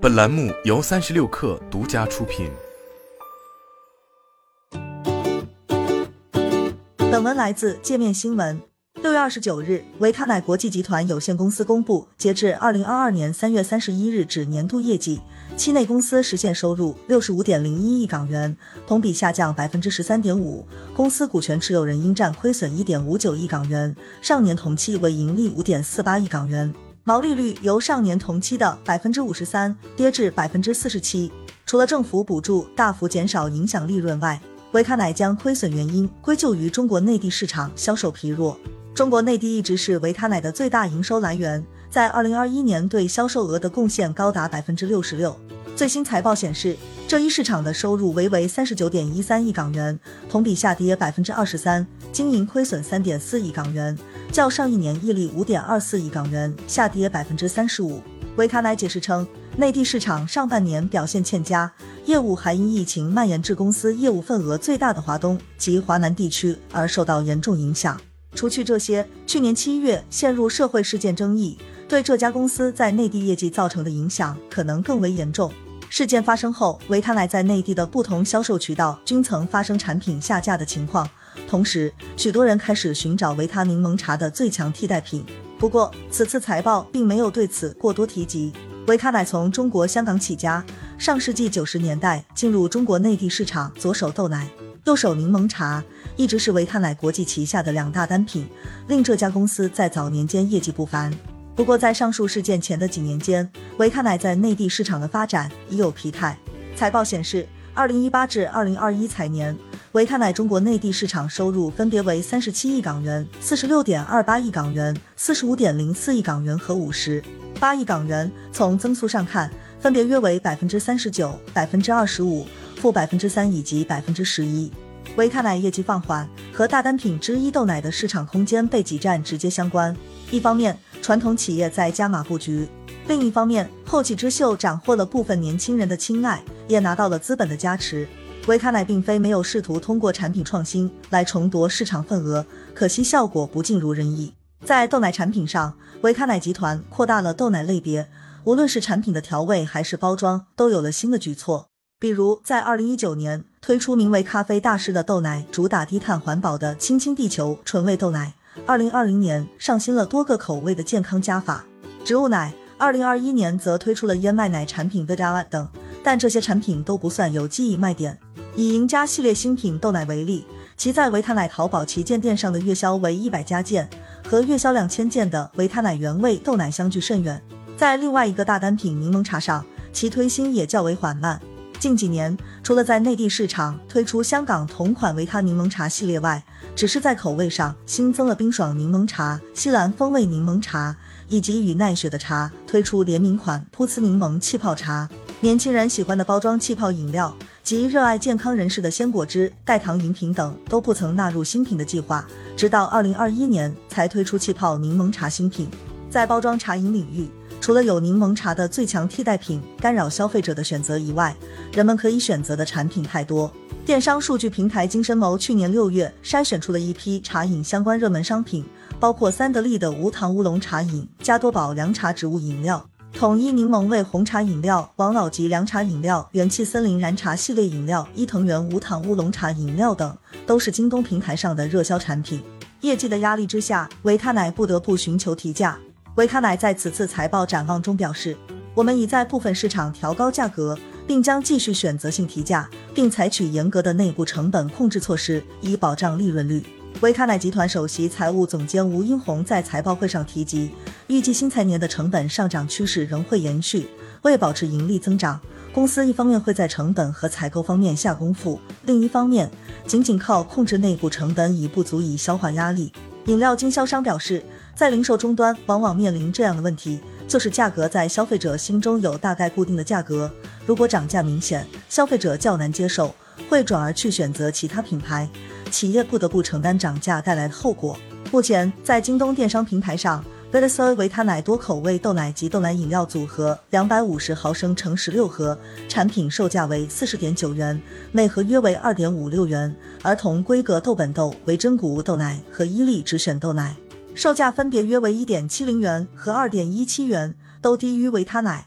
本栏目由三十六氪独家出品。本文来自界面新闻。六月二十九日，维他奶国际集团有限公司公布，截至二零二二年三月三十一日止年度业绩，期内公司实现收入六十五点零一亿港元，同比下降百分之十三点五。公司股权持有人应占亏损一点五九亿港元，上年同期为盈利五点四八亿港元。毛利率由上年同期的百分之五十三跌至百分之四十七。除了政府补助大幅减少影响利润外，维他奶将亏损原因归咎于中国内地市场销售疲弱。中国内地一直是维他奶的最大营收来源，在二零二一年对销售额的贡献高达百分之六十六。最新财报显示，这一市场的收入为为三十九点一三亿港元，同比下跌百分之二十三，经营亏损三点四亿港元，较上一年溢利五点二四亿港元，下跌百分之三十五。维他奶解释称，内地市场上半年表现欠佳，业务还因疫情蔓延至公司业务份额最大的华东及华南地区而受到严重影响。除去这些，去年七月陷入社会事件争议，对这家公司在内地业绩造成的影响可能更为严重。事件发生后，维他奶在内地的不同销售渠道均曾发生产品下架的情况，同时许多人开始寻找维他柠檬茶的最强替代品。不过，此次财报并没有对此过多提及。维他奶从中国香港起家，上世纪九十年代进入中国内地市场，左手豆奶。右手柠檬茶一直是维他奶国际旗下的两大单品，令这家公司在早年间业绩不凡。不过，在上述事件前的几年间，维他奶在内地市场的发展已有疲态。财报显示，二零一八至二零二一财年，维他奶中国内地市场收入分别为三十七亿港元、四十六点二八亿港元、四十五点零四亿港元和五十八亿港元。从增速上看，分别约为百分之三十九、百分之二十五。负百分之三以及百分之十一，维卡奶业绩放缓和大单品之一豆奶的市场空间被挤占直接相关。一方面，传统企业在加码布局；另一方面，后起之秀斩获了部分年轻人的青睐，也拿到了资本的加持。维卡奶并非没有试图通过产品创新来重夺市场份额，可惜效果不尽如人意。在豆奶产品上，维卡奶集团扩大了豆奶类别，无论是产品的调味还是包装，都有了新的举措。比如，在二零一九年推出名为“咖啡大师”的豆奶，主打低碳环保的“亲亲地球”纯味豆奶；二零二零年上新了多个口味的健康加法植物奶；二零二一年则推出了燕麦奶产品 Vidala 等，但这些产品都不算有记忆卖点。以赢家系列新品豆奶为例，其在维他奶淘宝旗舰店上的月销为一百加件，和月销两千件的维他奶原味豆奶相距甚远。在另外一个大单品柠檬茶上，其推新也较为缓慢。近几年，除了在内地市场推出香港同款维他柠檬茶系列外，只是在口味上新增了冰爽柠檬茶、西兰风味柠檬茶，以及与奈雪的茶推出联名款噗呲柠檬气泡茶。年轻人喜欢的包装气泡饮料及热爱健康人士的鲜果汁、代糖饮品等都不曾纳入新品的计划，直到二零二一年才推出气泡柠檬茶新品。在包装茶饮领域，除了有柠檬茶的最强替代品干扰消费者的选择以外，人们可以选择的产品太多。电商数据平台金深谋去年六月筛选出了一批茶饮相关热门商品，包括三得利的无糖乌龙茶饮、加多宝凉茶植物饮料、统一柠檬味红茶饮料、王老吉凉茶饮料、元气森林燃茶系列饮料、伊藤园无糖乌龙茶饮料等，都是京东平台上的热销产品。业绩的压力之下，维他奶不得不寻求提价。维他奶在此次财报展望中表示，我们已在部分市场调高价格，并将继续选择性提价，并采取严格的内部成本控制措施，以保障利润率。维他奶集团首席财务总监吴英红在财报会上提及，预计新财年的成本上涨趋势仍会延续。为保持盈利增长，公司一方面会在成本和采购方面下功夫，另一方面，仅仅靠控制内部成本已不足以消化压力。饮料经销商表示。在零售终端，往往面临这样的问题，就是价格在消费者心中有大概固定的价格，如果涨价明显，消费者较难接受，会转而去选择其他品牌，企业不得不承担涨价带来的后果。目前，在京东电商平台上 v e t s o 维他奶多口味豆奶及豆奶饮料组合两百五十毫升乘十六盒，产品售价为四十点九元，每盒约为二点五六元。儿童规格豆本豆、维珍谷物豆奶和伊利直选豆奶。售价分别约为一点七零元和二点一七元，都低于维他奶。